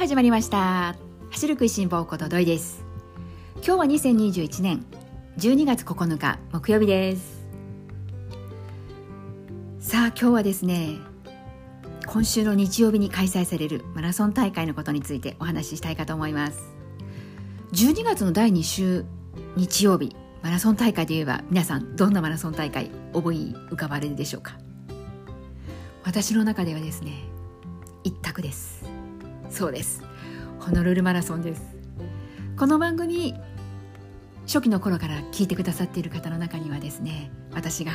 始まりました。走る食いしん坊こと土井です。今日は2021年12月9日木曜日です。さあ今日はですね今週の日曜日に開催されるマラソン大会のことについてお話ししたいかと思います。12月の第2週日曜日マラソン大会といえば皆さんどんなマラソン大会思い浮かばれるでしょうか？私の中ではですね一択です。そうです。ホノルルマラソンです。この番組初期の頃から聞いてくださっている方の中にはですね私が、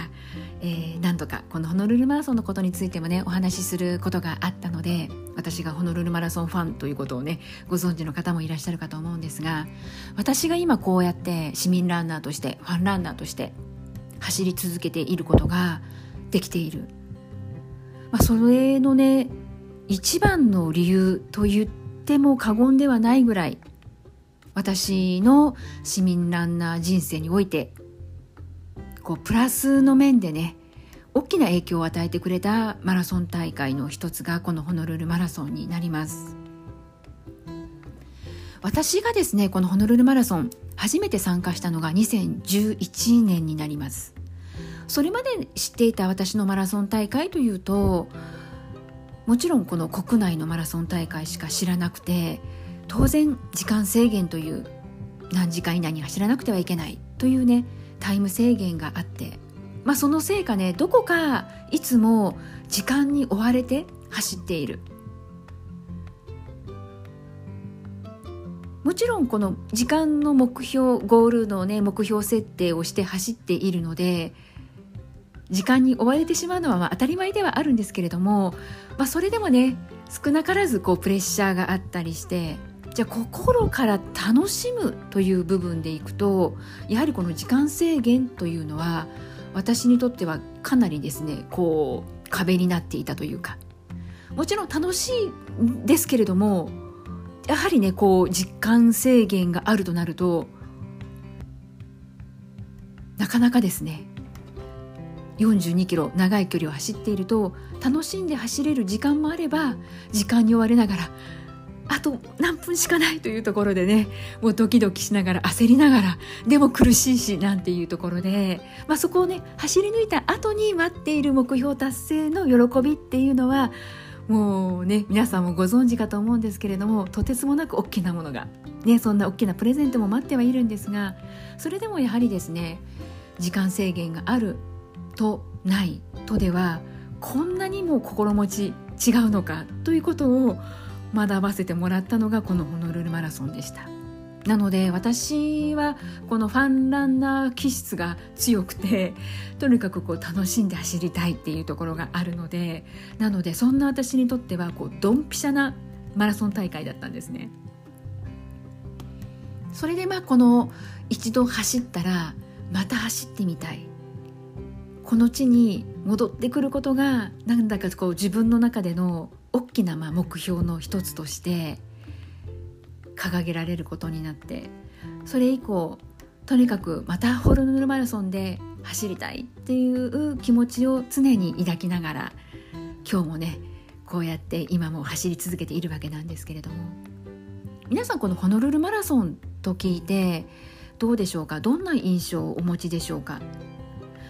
えー、何度かこのホノルルマラソンのことについてもねお話しすることがあったので私がホノルルマラソンファンということをねご存知の方もいらっしゃるかと思うんですが私が今こうやって市民ランナーとしてファンランナーとして走り続けていることができている、まあ、それのね一番の理由と言っても過言ではないぐらい私の市民ランナー人生においてこうプラスの面でね大きな影響を与えてくれたマラソン大会の一つがこのホノルルマラソンになります。私がですねこのホノルルマラソン初めて参加したのが2011年になります。それまで知っていた私のマラソン大会というともちろんこの国内のマラソン大会しか知らなくて当然時間制限という何時間以内に走らなくてはいけないというねタイム制限があって、まあ、そのせいかねどこかいつも時間に追われて走っている。もちろんこの時間の目標ゴールのね目標設定をして走っているので時間に追われてしまうのはまあ当たり前ではあるんですけれども、まあ、それでもね少なからずこうプレッシャーがあったりしてじゃあ心から楽しむという部分でいくとやはりこの時間制限というのは私にとってはかなりですねこう壁になっていたというかもちろん楽しいですけれどもやはりねこう時間制限があるとなるとなかなかですね42キロ長い距離を走っていると楽しんで走れる時間もあれば時間に追われながらあと何分しかないというところでねもうドキドキしながら焦りながらでも苦しいしなんていうところで、まあ、そこをね走り抜いた後に待っている目標達成の喜びっていうのはもうね皆さんもご存知かと思うんですけれどもとてつもなく大きなものが、ね、そんな大きなプレゼントも待ってはいるんですがそれでもやはりですね時間制限があるとないとではこんなにも心持ち違うのかということを学ばせてもらったのがこのホノルルマラソンでした。なので私はこのファンランナー気質が強くてとにかくこう楽しんで走りたいっていうところがあるのでなのでそんな私にとってはこうドンピシャなマラソン大会だったんですね。それでまあこの一度走ったらまた走ってみたい。この地に戻ってくることがなんだかこう自分の中での大きなまあ目標の一つとして掲げられることになってそれ以降とにかくまたホルヌルマラソンで走りたいっていう気持ちを常に抱きながら今日もねこうやって今も走り続けているわけなんですけれども。皆さんこのホノルルマラソンと聞いてどうでしょうか？どんな印象をお持ちでしょうか？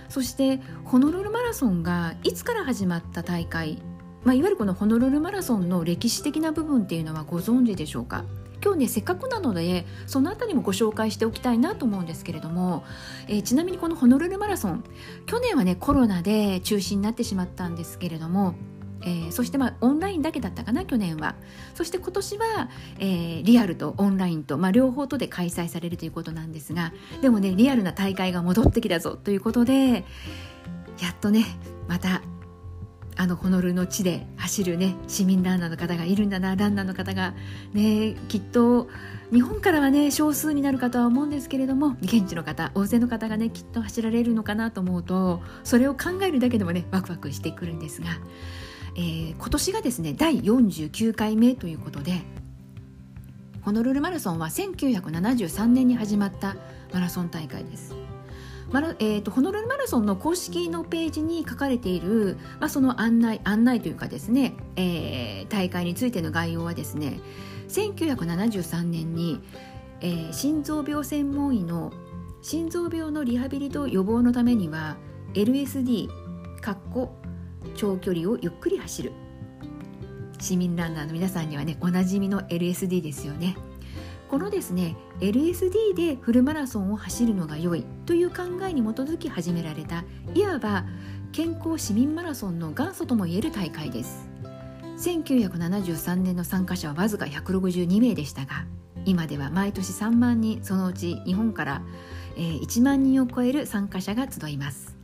そしてホノルルマラソンがいつから始まった大会、まあ、いわゆるこのホノルルマラソンの歴史的な部分っていうのはご存知でしょうか？今日ねせっかくなのでその辺りもご紹介しておきたいなと思うんですけれども、えー、ちなみにこのホノルルマラソン去年はねコロナで中止になってしまったんですけれどもえー、そしてまあオンラインだけだったかな去年は。そして今年は、えー、リアルとオンラインと、まあ、両方とで開催されるということなんですがでもねリアルな大会が戻ってきたぞということでやっとねまたあのホノルルの地で走るね市民ランナーの方がいるんだなランナーの方がねきっと日本からはね少数になるかとは思うんですけれども現地の方大勢の方がねきっと走られるのかなと思うとそれを考えるだけでもねワクワクしてくるんですがえー、今年がですね第49回目ということでホノルルマラソンは1973年に始まったマラソン大会です。マラえーと、ホノルルマラソンの公式のページに書かれている、まあ、その案内案内というかですね、えー、大会についての概要はですね1973年に、えー、心臓病専門医の心臓病のリハビリと予防のためには LSD かっこ長距離をゆっくり走る。市民ランナーの皆さんにはねおなじみの LSD ですよね。このですね LSD でフルマラソンを走るのが良いという考えに基づき始められたいわば健康市民マラソンの元祖ともいえる大会です。1973年の参加者はわずか162名でしたが今では毎年3万人そのうち日本から、え1万人を超える参加者が集います。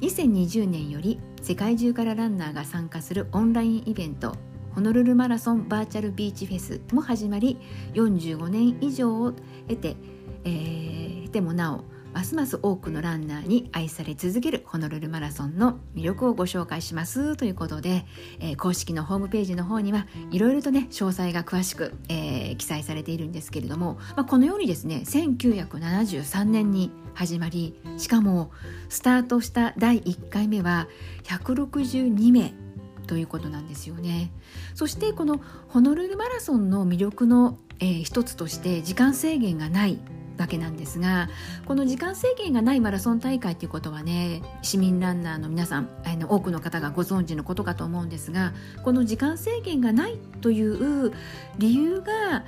2020年より世界中からランナーが参加するオンラインイベントホノルルマラソンバーチャルビーチフェスも始まり45年以上を経て、えー、経てもなおますます多くのランナーに愛され続けるホノルルマラソンの魅力をご紹介しますということで、えー、公式のホームページの方にはいろいろとね詳細が詳しく、えー、記載されているんですけれども、まあ、このようにですね1973年に始まりしかもスタートした第1回目は162名ということなんですよね。そしてこのホノルルマラソンの魅力の、えー、一つとして時間制限がないわけなんですがこの時間制限がないマラソン大会ということはね市民ランナーの皆さんあの多くの方がご存知のことかと思うんですがこの時間制限がないという理由が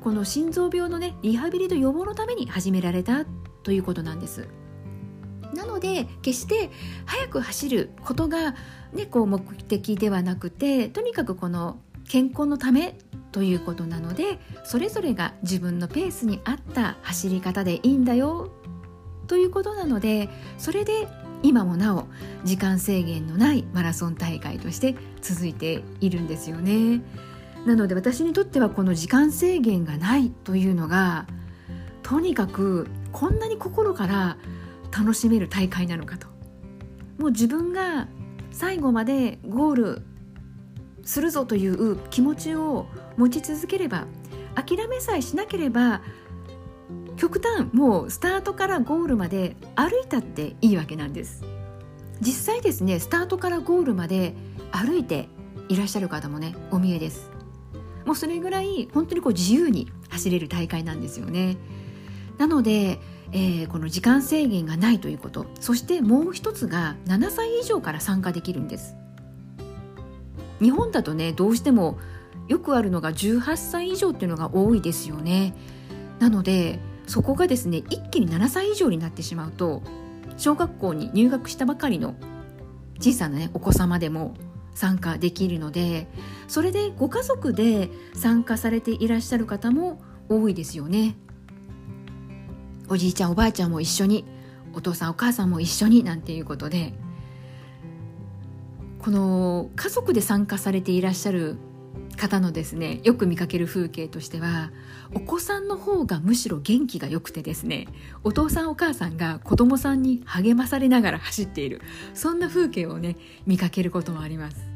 この心臓病のねリハビリと予防のために始められたということなんです。なので決して速く走ることが、ね、こう目的ではなくてとにかくこの健康のためということなのでそれぞれが自分のペースに合った走り方でいいんだよということなのでそれで今もなお時間制限のないマラソン大会として続いているんですよね。なので私にとってはこの時間制限がないというのがとにかくこんなに心から楽しめる大会なのかともう自分が最後までゴールするぞという気持ちを持ち続ければ諦めさえしなければ極端もうスタートからゴールまで歩いたっていいわけなんです。実際ですねスタートからゴールまで歩いていらっしゃる方もねお見えです。もうそれぐらい本当にこう自由に走れる大会なんですよね。なので、えー、この時間制限がないということそしてもう一つが7歳以上から参加できるんです。日本だとねどうしてもよくあるのが18歳以上っていうのが多いですよね。なのでそこがですね一気に7歳以上になってしまうと小学校に入学したばかりの小さな、ね、お子様でも参加できるのでそれでご家族で参加されていらっしゃる方も多いですよね。おじいちゃんおばあちゃんも一緒にお父さんお母さんも一緒になんていうことでこの家族で参加されていらっしゃる方のですねよく見かける風景としてはお子さんの方がむしろ元気が良くてですねお父さんお母さんが子供さんに励まされながら走っているそんな風景をね見かけることもあります。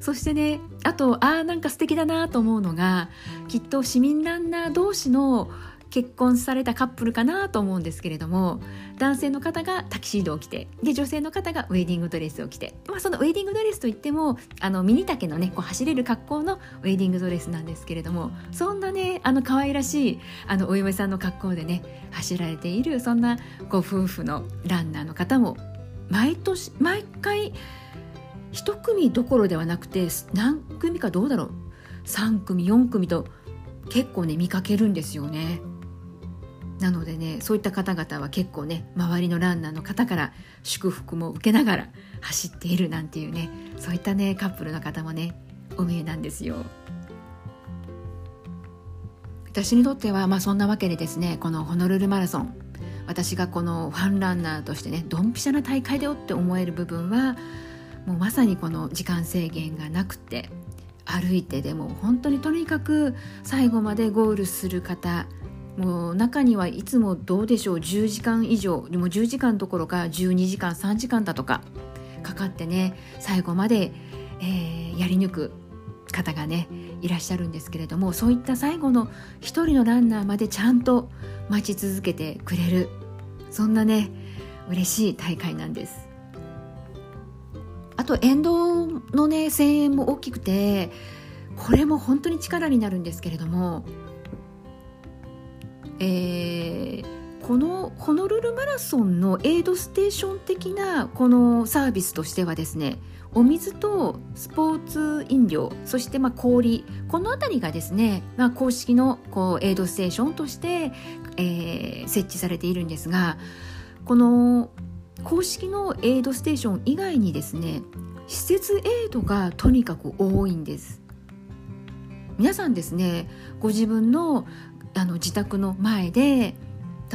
そしてねあとああなんか素敵だなと思うのがきっと市民ランナー同士の結婚されたカップルかなと思うんですけれども男性の方がタキシードを着てで女性の方がウェディングドレスを着て、まあ、そのウェディングドレスといってもあのミニ丈のねこう走れる格好のウェディングドレスなんですけれどもそんなねあの可愛らしいあのお嫁さんの格好でね走られているそんなご夫婦のランナーの方も毎年毎回1組どころではなくて何組かどうだろう3組4組と結構ね見かけるんですよね。なのでねそういった方々は結構ね周りのランナーの方から祝福も受けながら走っているなんていうねそういったねカップルの方もねお見えなんですよ。私にとってはまあそんなわけでですねこのホノルルマラソン私がこのファンランナーとしてねドンピシャな大会だよって思える部分はもうまさにこの時間制限がなくて歩いてでも本当にとにかく最後までゴールする方もう中にはいつもどうでしょう。10時間以上。でも10時間どころか12時間3時間だとかかかってね最後まで、えー、やり抜く方がねいらっしゃるんですけれどもそういった最後の一人のランナーまでちゃんと待ち続けてくれる。そんなね嬉しい大会なんです。あと沿道のね声援も大きくてこれも本当に力になるんですけれども、えー、このホノルルマラソンのエイドステーション的なこのサービスとしてはですねお水とスポーツ飲料そしてまあ氷この辺りがですね、まあ、公式のこうエイドステーションとして、えー、設置されているんですがこの公式のエイドステーション以外にですね施設エイドがとにかく多いんです。皆さんですねご自分のあの自宅の前で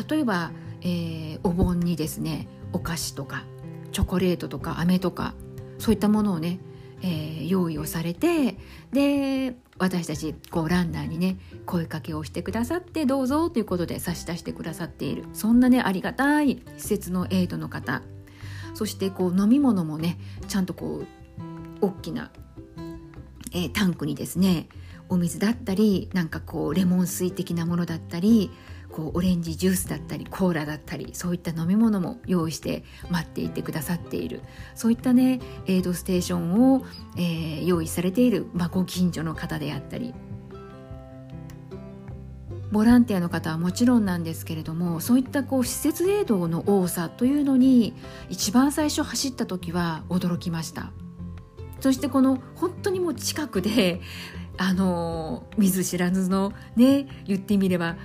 例えば、えー、お盆にですねお菓子とかチョコレートとか飴とかそういったものをね、えー、用意をされてで私たちこうランナーにね声かけをしてくださってどうぞということで差し出してくださっている。そんなねありがたい施設のエイドの方。そしてこう飲み物もねちゃんとこう大きな、えー、タンクにですねお水だったりなんかこうレモン水的なものだったりこうオレンジジュースだったりコーラだったりそういった飲み物も用意して待っていてくださっている。そういったねエイドステーションを、えー、用意されている、まあ、ご近所の方であったり。ボランティアの方はもちろんなんですけれどもそういったこう施設エイドの多さというのに一番最初走った時は驚きました。そしてこの本当にもう近くであの見ず知らずのね言ってみれば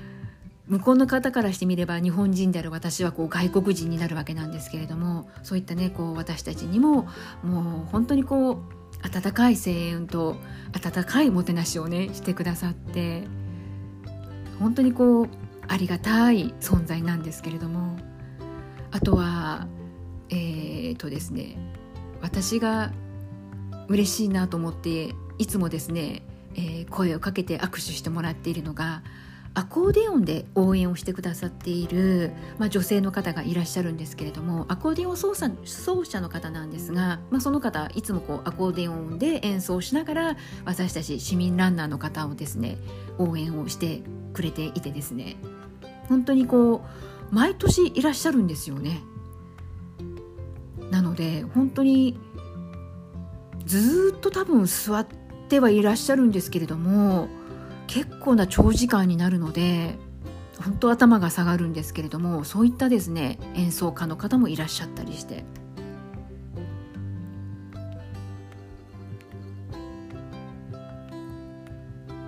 向こうの方からしてみれば日本人である私はこう外国人になるわけなんですけれどもそういったねこう私たちにももう本当にこう温かい声援と温かいもてなしをねしてくださって本当にこうありがたい存在なんですけれどもあとはえー、とですね私が嬉しいなと思っていつもですね、えー、声をかけて握手してもらっているのがアコーディオンで応援をしてくださっている、まあ、女性の方がいらっしゃるんですけれどもアコーディオン奏者奏者の方なんですが、まあ、その方いつもこうアコーディオンで演奏しながら私たち市民ランナーの方をですね応援をしてくれていてですね本当にこう毎年いらっしゃるんですよね。なので本当にずっと多分座っててはいらっしゃるんですけれども結構な長時間になるので本当頭が下がるんですけれどもそういったですね演奏家の方もいらっしゃったりして。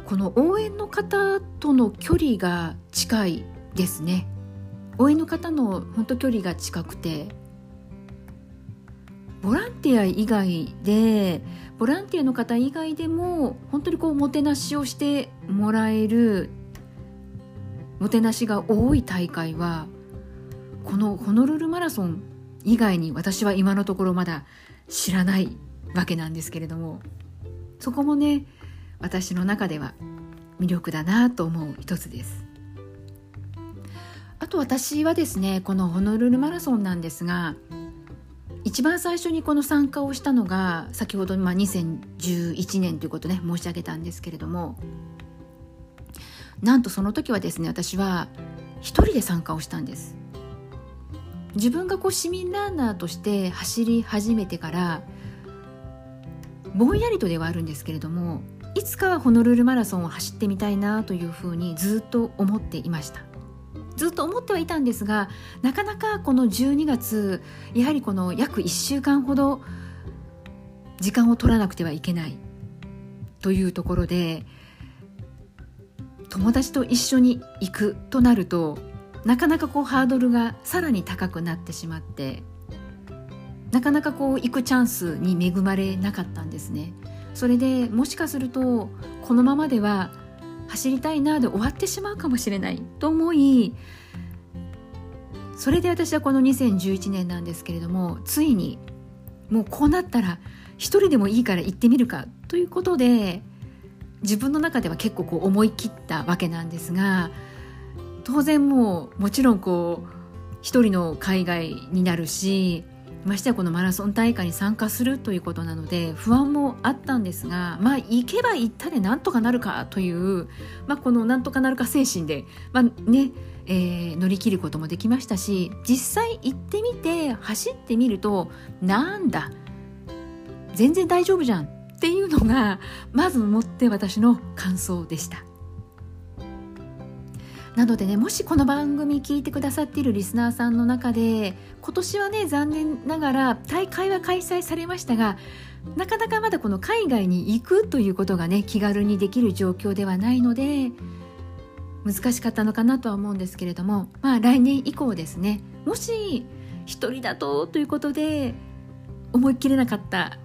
この応援の方との距離が近いですね。応援の方の本当距離が近くてボランティア以外でボランティアの方以外でも本当にこうもてなしをしてもらえるもてなしが多い大会はこのホノルルマラソン以外に私は今のところまだ知らないわけなんですけれどもそこもね私の中では魅力だなと思う一つです。あと私はですねこのホノルルマラソンなんですが一番最初にこの参加をしたのが先ほど、まあ、2011年ということね申し上げたんですけれどもなんとその時はですね私は一人で参加をしたんです。自分がこう市民ランナーとして走り始めてからぼんやりとではあるんですけれどもいつかはホノルルマラソンを走ってみたいなというふうにずっと思っていました。ずっと思ってはいたんですがなかなかこの12月やはりこの約1週間ほど時間を取らなくてはいけないというところで友達と一緒に行くとなるとなかなかこうハードルがさらに高くなってしまってなかなかこう行くチャンスに恵まれなかったんですね。それでもしかするとこのままでは走りたいなで終わってしまうかもしれないと思いそれで私はこの2011年なんですけれどもついにもうこうなったら一人でもいいから行ってみるかということで自分の中では結構こう思い切ったわけなんですが当然もうもちろんこう一人の海外になるしましてやこのマラソン大会に参加するということなので不安もあったんですがまあ行けば行ったでなんとかなるかという、まあ、このなんとかなるか精神で、まあねえー、乗り切ることもできましたし実際行ってみて走ってみるとなんだ全然大丈夫じゃんっていうのがまずもって私の感想でした。なのでねもしこの番組聞いてくださっているリスナーさんの中で今年はね残念ながら大会は開催されましたがなかなかまだこの海外に行くということがね気軽にできる状況ではないので難しかったのかなとは思うんですけれどもまあ来年以降ですね。もし一人だとということで思い切れなかった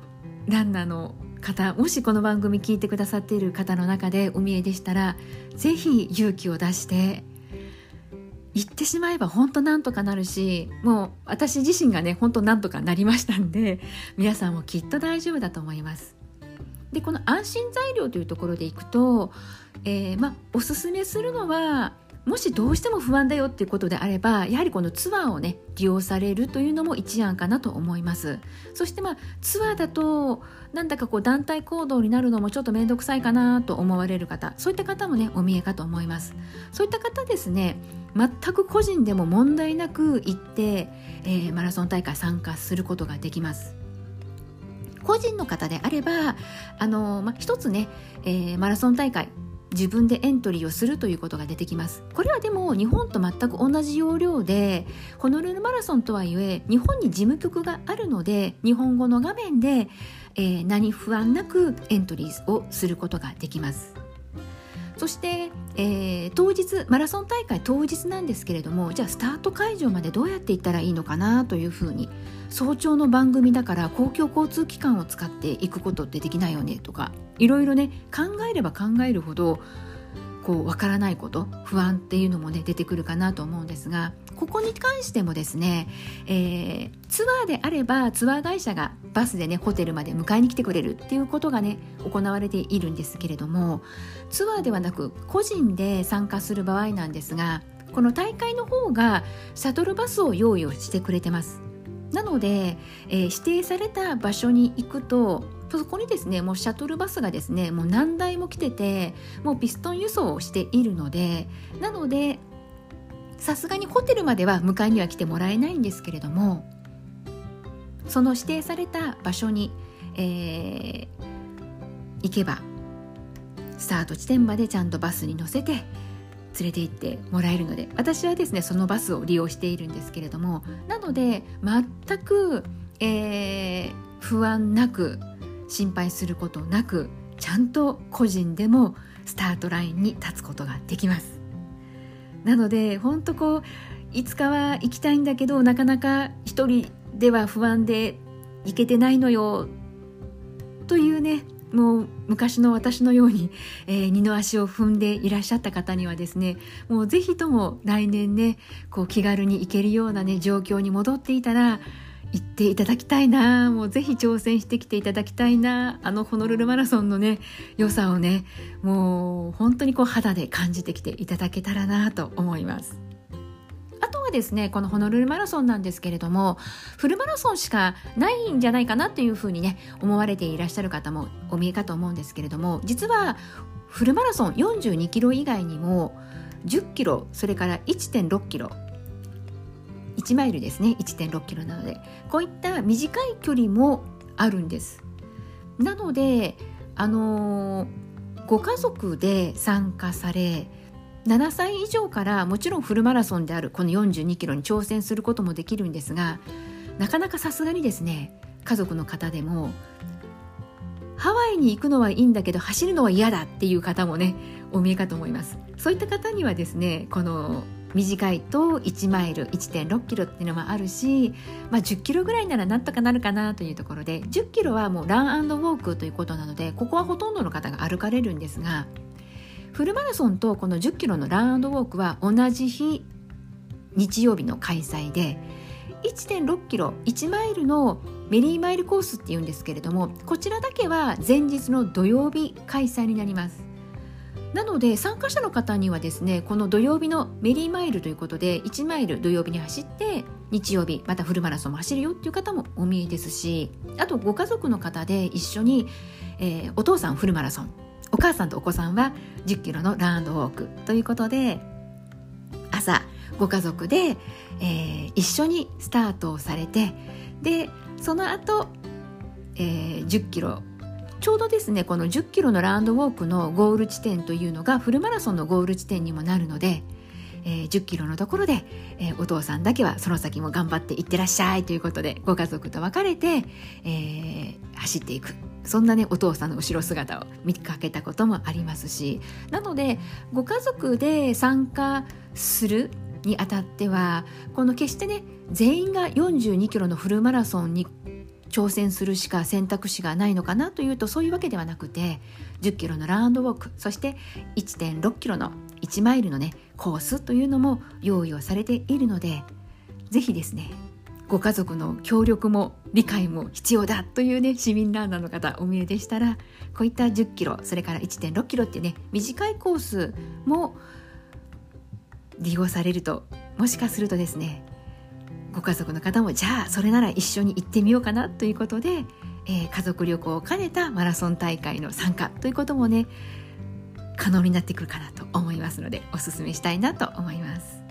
ランナーの方もしこの番組聞いてくださっている方の中でお見えでしたら是非勇気を出して行ってしまえば本当なんとかなるしもう私自身がね本当なんとかなりましたんで 皆さんもきっと大丈夫だと思います。でこの安心材料というところでいくと、えー、まおすすめするのはもしどうしても不安だよっていうことであればやはりこのツアーをね利用されるというのも一案かなと思います。そしてまあツアーだとなんだかこう団体行動になるのもちょっと面倒くさいかなと思われる方そういった方もねお見えかと思います。そういった方ですね全く個人でも問題なく行って、えー、マラソン大会参加することができます。個人の方であればあの、まあ、一つね、えー、マラソン大会自分でエントリーをするということが出てきます。これはでも日本と全く同じ要領でホノルルマラソンとはいえ日本に事務局があるので日本語の画面で、えー、何不安なくエントリーをすることができます。そして、えー、当日マラソン大会当日なんですけれどもじゃあスタート会場までどうやって行ったらいいのかなというふうに早朝の番組だから公共交通機関を使って行くことってできないよねとかいろいろね考えれば考えるほどこう分からないこと不安っていうのもね出てくるかなと思うんですがここに関してもですね、えー、ツアーであればツアー会社がバスでねホテルまで迎えに来てくれるっていうことがね行われているんですけれどもツアーではなく個人で参加する場合なんですがこの大会の方がシャトルバスを用意をしてくれてます。なので、えー、指定された場所に行くとそこにですねもうシャトルバスがですねもう何台も来ててもうピストン輸送をしているのでなのでさすがにホテルまでは迎えには来てもらえないんですけれどもその指定された場所に、えー、行けばスタート地点までちゃんとバスに乗せて連れて行ってもらえるので私はですねそのバスを利用しているんですけれどもなので全く、えー、不安なく心配することなくちゃんと個人でもスタートラインに立つことができます。なので本当こういつかは行きたいんだけどなかなか一人では不安で行けてないのよというねもう昔の私のように、えー、二の足を踏んでいらっしゃった方にはですねもうぜひとも来年ねこう気軽に行けるようなね状況に戻っていたら行っていただきたいなもうぜひ挑戦してきていただきたいなあのホノルルマラソンのね良さをねもう本当にこう肌で感じてきていただけたらなと思います。あとはですねこのホノルルマラソンなんですけれどもフルマラソンしかないんじゃないかなというふうにね思われていらっしゃる方もお見えかと思うんですけれども実はフルマラソン42キロ以外にも10キロそれから1.6キロ1マイルですね。1.6キロなので。こういった短い距離もあるんです。なのであのー、ご家族で参加され7歳以上からもちろんフルマラソンであるこの42キロに挑戦することもできるんですがなかなかさすがにですね家族の方でもハワイに行くのはいいんだけど走るのは嫌だっていう方もねお見えかと思います。そういった方にはですねこの短いと1マイル1.6キロっていうのもあるし、まあ、10キロぐらいならなんとかなるかなというところで10キロはもうランウォークということなのでここはほとんどの方が歩かれるんですがフルマラソンとこの10キロのランウォークは同じ日日曜日の開催で1.6キロ1マイルのメリーマイルコースっていうんですけれどもこちらだけは前日の土曜日開催になります。なので参加者の方にはですねこの土曜日のメリーマイルということで1マイル土曜日に走って日曜日またフルマラソンも走るよっていう方もお見えですしあとご家族の方で一緒に、えー、お父さんフルマラソンお母さんとお子さんは1 0キロのランドウォークということで朝ご家族で、えー、一緒にスタートをされてでその後、えー、1 0キロちょうどですねこの1 0キロのラウンドウォークのゴール地点というのがフルマラソンのゴール地点にもなるので、えー、1 0キロのところで、えー、お父さんだけはその先も頑張っていってらっしゃいということでご家族と別れて、えー、走っていく。そんなねお父さんの後ろ姿を見かけたこともありますし。なのでご家族で参加するにあたってはこの決してね全員が42キロのフルマラソンに挑戦するしか選択肢がないのかなというとそういうわけではなくて10キロのラウンドウォークそして1.6キロの1マイルのねコースというのも用意をされているのでぜひですねご家族の協力も理解も必要だというね市民ランナーの方お見えでしたらこういった10キロそれから1.6キロってね短いコースも利用されるともしかするとですねご家族の方もじゃあそれなら一緒に行ってみようかなということで、えー、家族旅行を兼ねたマラソン大会の参加ということもね可能になってくるかなと思いますのでおすめしたいなと思います。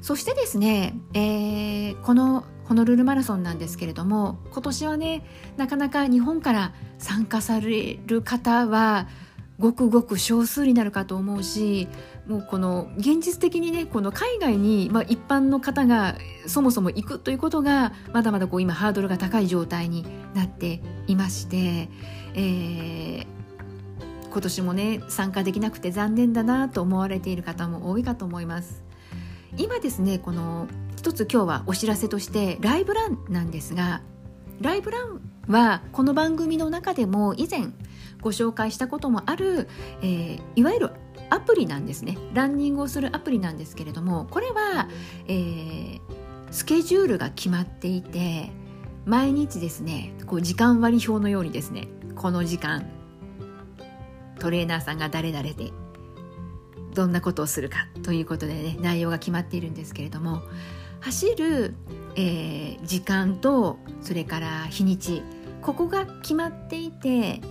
そしてですね、えー、このホノルルマラソンなんですけれども今年はねなかなか日本から参加される方はごくごく少数になるかと思うしもうこの現実的にねこの海外に、まあ、一般の方がそもそも行くということがまだまだこう今ハードルが高い状態になっていまして、えー、今年もね参加できなくて残念だなと思われている方も多いかと思います。今ですねこの一つ今日はお知らせとしてライブランなんですがライブランはこの番組の中でも以前ご紹介したこともある、えー、いわゆるアプリなんですね。ランニングをするアプリなんですけれどもこれは、えー、スケジュールが決まっていて毎日ですねこう時間割表のようにですねこの時間トレーナーさんが誰々でどんなことをするかということでね内容が決まっているんですけれども走る、えー、時間とそれから日にちここが決まっていて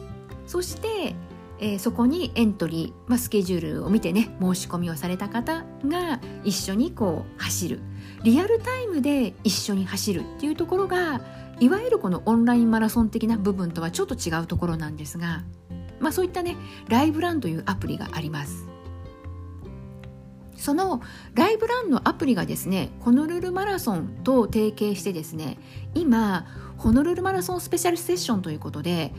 そして、えー、そこにエントリー、まあ、スケジュールを見てね申し込みをされた方が一緒にこう走るリアルタイムで一緒に走るっていうところがいわゆるこのオンラインマラソン的な部分とはちょっと違うところなんですが、まあ、そういったねライブランというアプリがあります。そのライブランのアプリがですねホノルルマラソンと提携してですね今ホノルルマラソンスペシャルセッションということで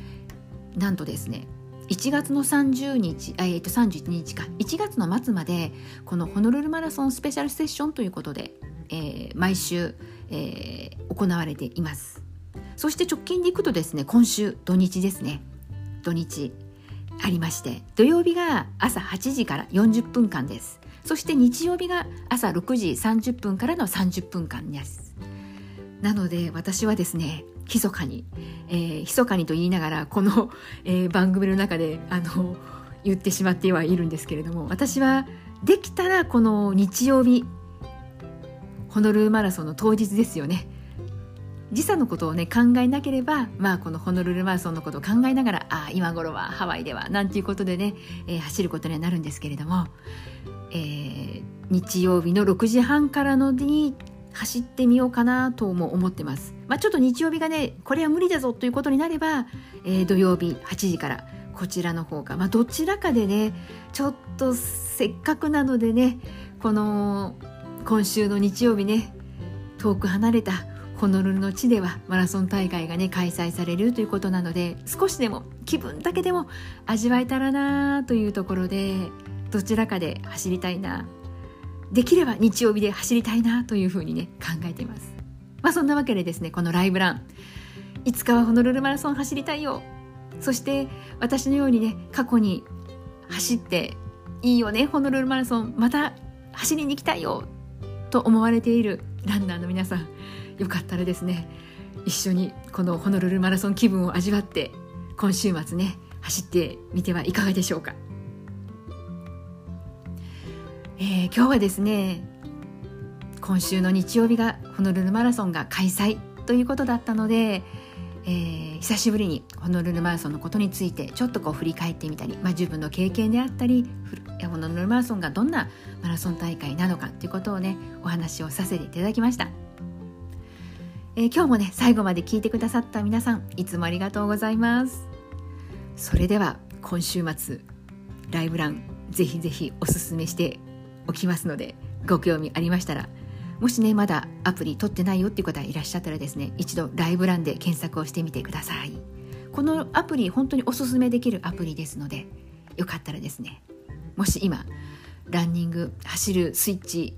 なんとですね1月の30日、えー、と31日か。1月の末までこのホノルルマラソンスペシャルセッションということで、えー、毎週、えー、行われています。そして直近でいくとですね今週土日ですね。土日ありまして土曜日が朝8時から40分間です。そして日曜日が朝6時30分からの30分間です。なので私はですね密かに、えー、密かにと言いながらこの、えー、番組の中であの言ってしまってはいるんですけれども私はできたらこの日曜日ホノルルマラソンの当日ですよね。時差のことをね考えなければまあこのホノルルマラソンのことを考えながらああ今頃はハワイではなんていうことでね、えー、走ることにはなるんですけれども、えー、日曜日の6時半からのに走ってみようかなとも思ってます。まあ、ちょっと日曜日がねこれは無理だぞということになれば、えー、土曜日8時からこちらの方か、まあ、どちらかでねちょっとせっかくなのでねこの今週の日曜日ね遠く離れたホノルルの地ではマラソン大会がね開催されるということなので少しでも気分だけでも味わえたらなというところでどちらかで走りたいなできれば日曜日で走りたいなというふうにね考えています。まあそんなわけでですねこのライブランいつかはホノルルマラソン走りたいよそして私のようにね過去に走っていいよねホノルルマラソンまた走りに行きたいよと思われているランナーの皆さんよかったらですね一緒にこのホノルルマラソン気分を味わって今週末ね走ってみてはいかがでしょうか。えー、今日はですね今週の日曜日がホノルルマラソンが開催ということだったので、えー、久しぶりにホノルルマラソンのことについてちょっとこう振り返ってみたり、まあ、自分の経験であったりホノルルマラソンがどんなマラソン大会なのかということをねお話をさせていただきました。えー、今日もね最後まで聞いてくださった皆さんいつもありがとうございます。それでは今週末ライブランぜひぜひおすすめしておきますのでご興味ありましたらもしねまだアプリ取ってないよっていう方いらっしゃったらですね一度ライブランで検索をしてみてください。このアプリ本当におすすめできるアプリですのでよかったらですねもし今ランニング走るスイッチ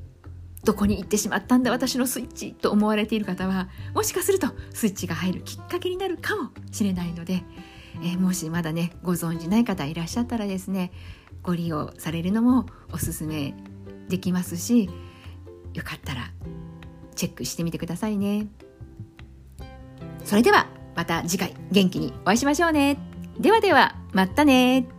どこに行ってしまったんだ私のスイッチと思われている方はもしかするとスイッチが入るきっかけになるかもしれないので、えー、もしまだねご存じない方いらっしゃったらですねご利用されるのもおすすめできますしよかったらチェックしてみてくださいね。それではまた次回元気にお会いしましょうね。ではではまたね。